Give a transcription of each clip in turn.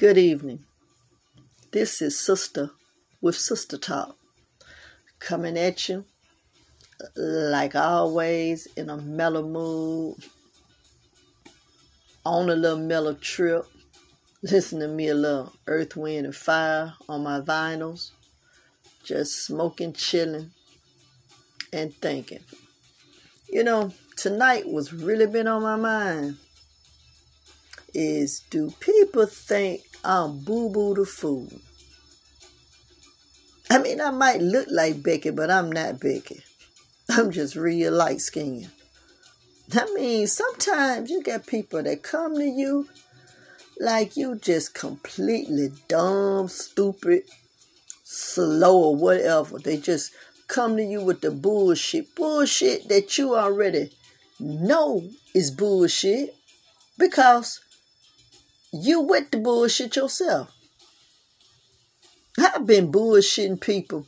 Good evening. This is Sister with Sister Talk coming at you uh, like always in a mellow mood, on a little mellow trip, listening to me a little Earth, Wind, and Fire on my vinyls, just smoking, chilling, and thinking. You know, tonight was really been on my mind is do people think I'm boo boo the fool? I mean, I might look like Becky, but I'm not Becky. I'm just real light skinned. I mean, sometimes you get people that come to you like you just completely dumb, stupid, slow, or whatever. They just come to you with the bullshit. Bullshit that you already know is bullshit because you with the bullshit yourself. I've been bullshitting people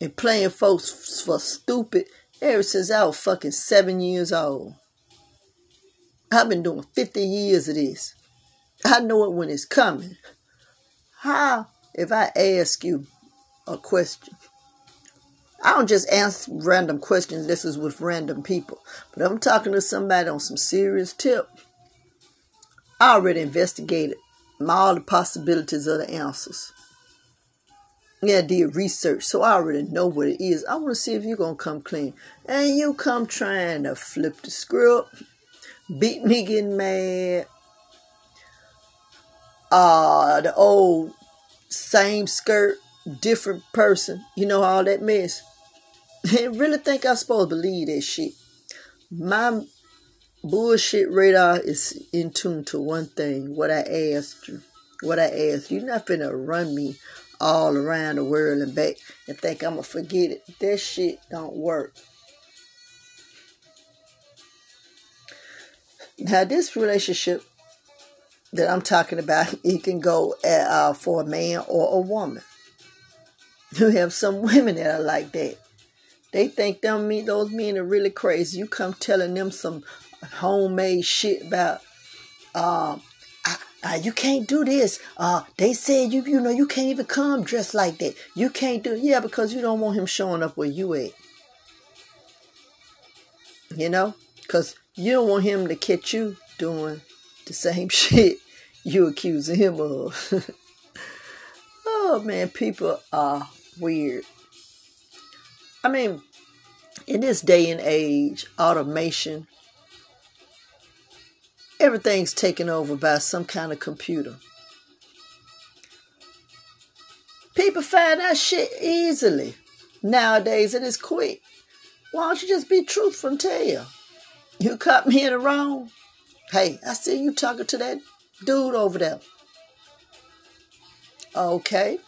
and playing folks for stupid ever since I was fucking seven years old. I've been doing 50 years of this. I know it when it's coming. How, if I ask you a question, I don't just ask random questions, this is with random people, but I'm talking to somebody on some serious tip. I already investigated all the possibilities of the answers. Yeah, I did research, so I already know what it is. I want to see if you're going to come clean. And you come trying to flip the script, beat me getting mad. Uh, the old same skirt, different person. You know all that mess. I really think I'm supposed to believe that shit. My bullshit radar is in tune to one thing. What I asked you. What I asked you. You're not finna run me all around the world and back and think I'm gonna forget it. That shit don't work. Now, this relationship that I'm talking about, it can go at, uh, for a man or a woman. You have some women that are like that. They think them me those men are really crazy. You come telling them some homemade shit about um you can't do this. Uh, they said you, you know, you can't even come dressed like that. You can't do, yeah, because you don't want him showing up where you at. You know, because you don't want him to catch you doing the same shit you accusing him of. oh man, people are weird. I mean, in this day and age, automation Everything's taken over by some kind of computer. People find that shit easily. Nowadays, it is quick. Why don't you just be truthful and tell you? You caught me in the wrong. Hey, I see you talking to that dude over there. Okay.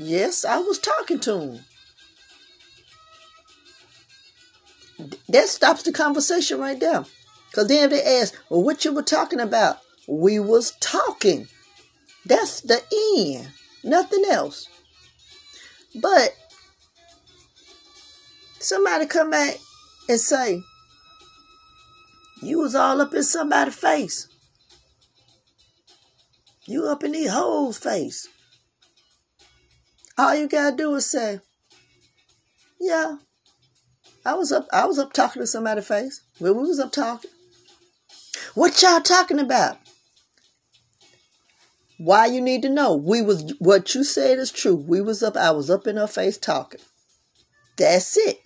Yes, I was talking to him. That stops the conversation right there. Because then they ask, well, what you were talking about? We was talking. That's the end. Nothing else. But somebody come back and say, you was all up in somebody's face. You up in these hoes' face. All you gotta do is say, Yeah, I was up I was up talking to somebody's face. Well, we was up talking. What y'all talking about? Why you need to know? We was what you said is true. We was up, I was up in her face talking. That's it.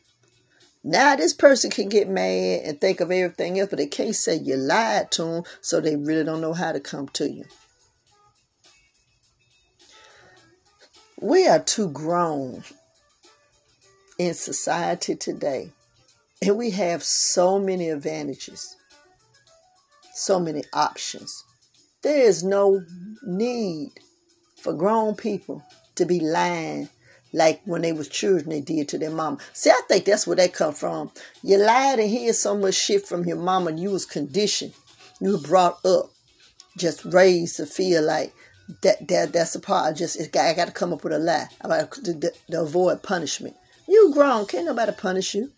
Now this person can get mad and think of everything else, but they can't say you lied to them, so they really don't know how to come to you. We are too grown in society today, and we have so many advantages so many options. There is no need for grown people to be lying like when they was children they did to their mama. See, I think that's where they come from. You lied and hear so much shit from your mama. And you was conditioned. You were brought up, just raised to feel like that that that's a part. Just I got to come up with a lie about to, to avoid punishment. You grown, can't nobody punish you.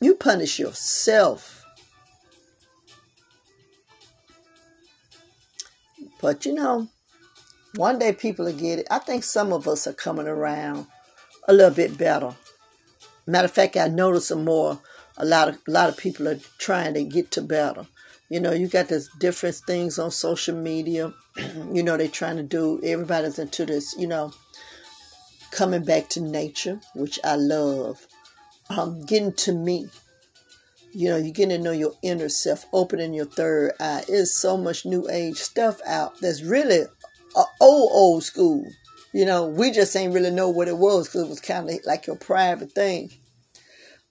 You punish yourself. But you know, one day people will get it. I think some of us are coming around a little bit better. Matter of fact, I notice some more. A lot of a lot of people are trying to get to better. You know, you got this different things on social media. you know, they're trying to do. Everybody's into this. You know, coming back to nature, which I love. Um, getting to me. You know, you're getting to know your inner self, opening your third eye. There's so much new age stuff out that's really old, old school. You know, we just ain't really know what it was because it was kind of like your private thing.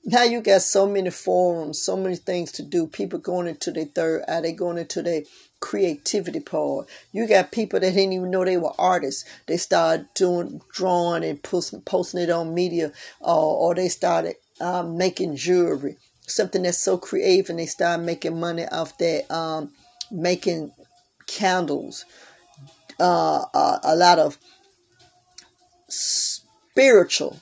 Now you got so many forums, so many things to do. People going into their third eye, they going into their creativity part. You got people that didn't even know they were artists. They started doing drawing and posting, posting it on media, uh, or they started um, making jewelry, something that's so creative, and they start making money off that, um, making candles, uh, uh, a lot of spiritual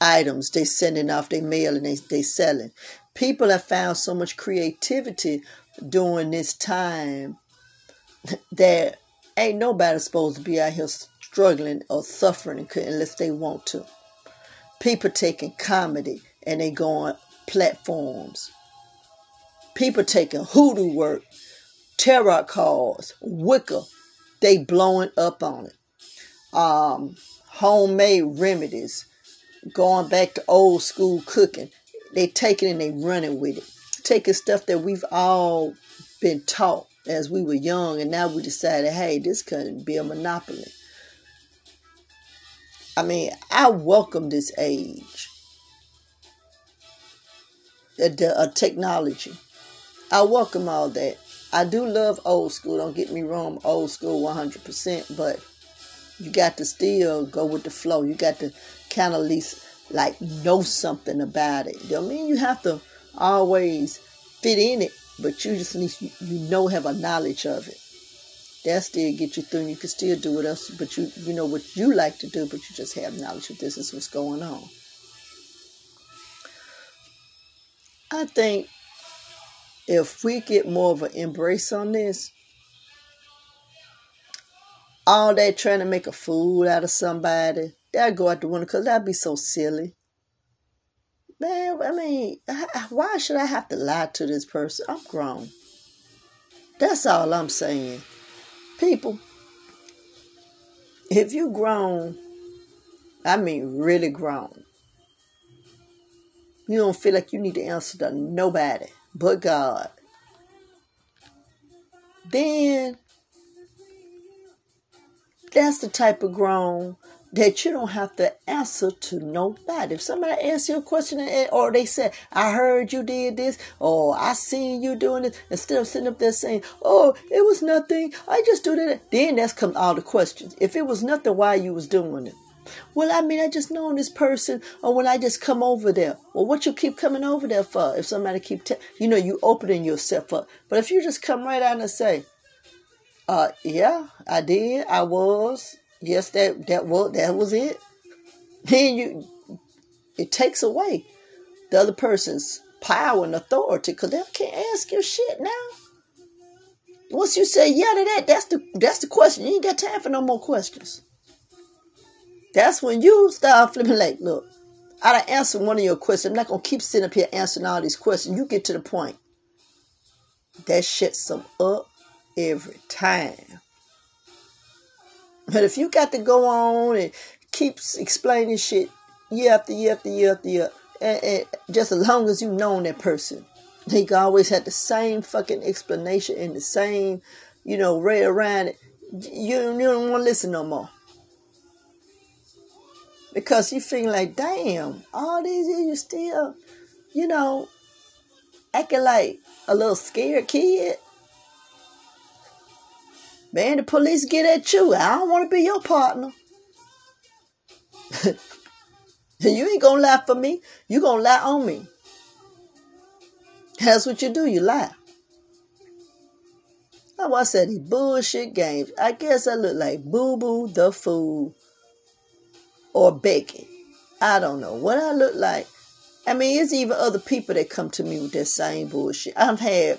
items they sending off, they mail and they they selling. People have found so much creativity during this time that ain't nobody supposed to be out here struggling or suffering unless they want to. People taking comedy and they going platforms. People taking hoodoo work, tarot cards, Wicca, they blowing up on it. Um, homemade remedies, going back to old school cooking. They take it and they running with it. Taking stuff that we've all been taught as we were young, and now we decided, hey, this couldn't be a monopoly. I mean, I welcome this age a technology. I welcome all that. I do love old school. Don't get me wrong, old school 100%, but you got to still go with the flow. You got to kind of at least like know something about it. I mean you have to always fit in it, but you just at least you, you know have a knowledge of it. That still get you through. And you can still do what else, but you you know what you like to do, but you just have knowledge of this is what's going on. I think if we get more of an embrace on this, all that trying to make a fool out of somebody, that go out the window because that'd be so silly. Man, I mean, why should I have to lie to this person? I'm grown. That's all I'm saying. People, if you grown, I mean really grown, you don't feel like you need to answer to nobody but God. Then that's the type of grown that you don't have to answer to nobody. If somebody asks you a question or they say, I heard you did this, or I seen you doing this, instead of sitting up there saying, Oh, it was nothing, I just do that. Then that's come all the questions. If it was nothing, why you was doing it? Well, I mean, I just know this person, or when I just come over there. Well, what you keep coming over there for? If somebody keep, te- you know, you opening yourself up. But if you just come right out and say, uh, yeah, I did, I was, yes, that that was that was it. Then you, it takes away the other person's power and authority because they can't ask you shit now. Once you say yeah to that, that's the that's the question. You ain't got time for no more questions. That's when you start flipping like, look, I done answered one of your questions. I'm not gonna keep sitting up here answering all these questions. You get to the point. That shits them up every time. But if you got to go on and keep explaining shit year after year after year after year, and, and just as long as you've known that person, they always had the same fucking explanation and the same, you know, ray around it. You, you don't want to listen no more. Because you feeling like, damn, all these years you still, you know, acting like a little scared kid. Man, the police get at you. I don't want to be your partner. you ain't gonna lie for me. You gonna lie on me. That's what you do. You lie. I said these bullshit games. I guess I look like Boo Boo the Fool or Becky. I don't know what I look like. I mean, it's even other people that come to me with that same bullshit. I've had,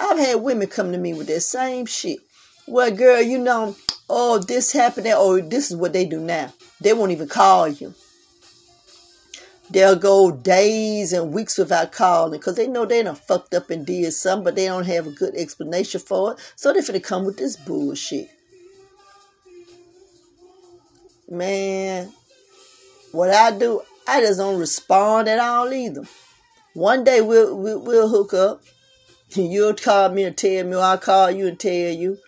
I've had women come to me with that same shit. Well, girl, you know, oh, this happened, or oh, this is what they do now. They won't even call you. They'll go days and weeks without calling because they know they done fucked up and did something, but they don't have a good explanation for it. So they're finna come with this bullshit. Man, what I do, I just don't respond at all either. One day we'll, we'll, we'll hook up. And You'll call me and tell me, or I'll call you and tell you.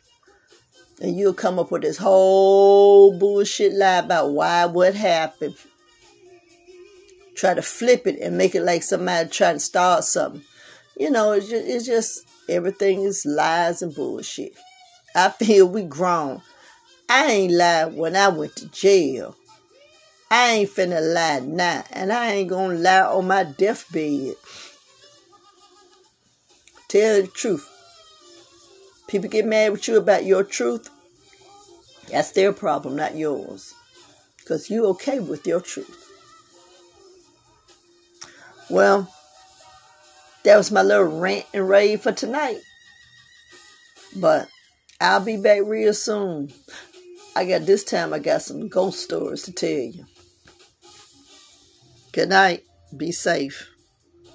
And you'll come up with this whole bullshit lie about why, what happened try to flip it and make it like somebody trying to start something. You know, it's just, it's just everything is lies and bullshit. I feel we grown. I ain't lied when I went to jail. I ain't finna lie now, and I ain't gonna lie on my deathbed. Tell the truth. People get mad with you about your truth. That's their problem, not yours. Because you okay with your truth. Well, that was my little rant and rave for tonight. But I'll be back real soon. I got this time I got some ghost stories to tell you. Good night. Be safe.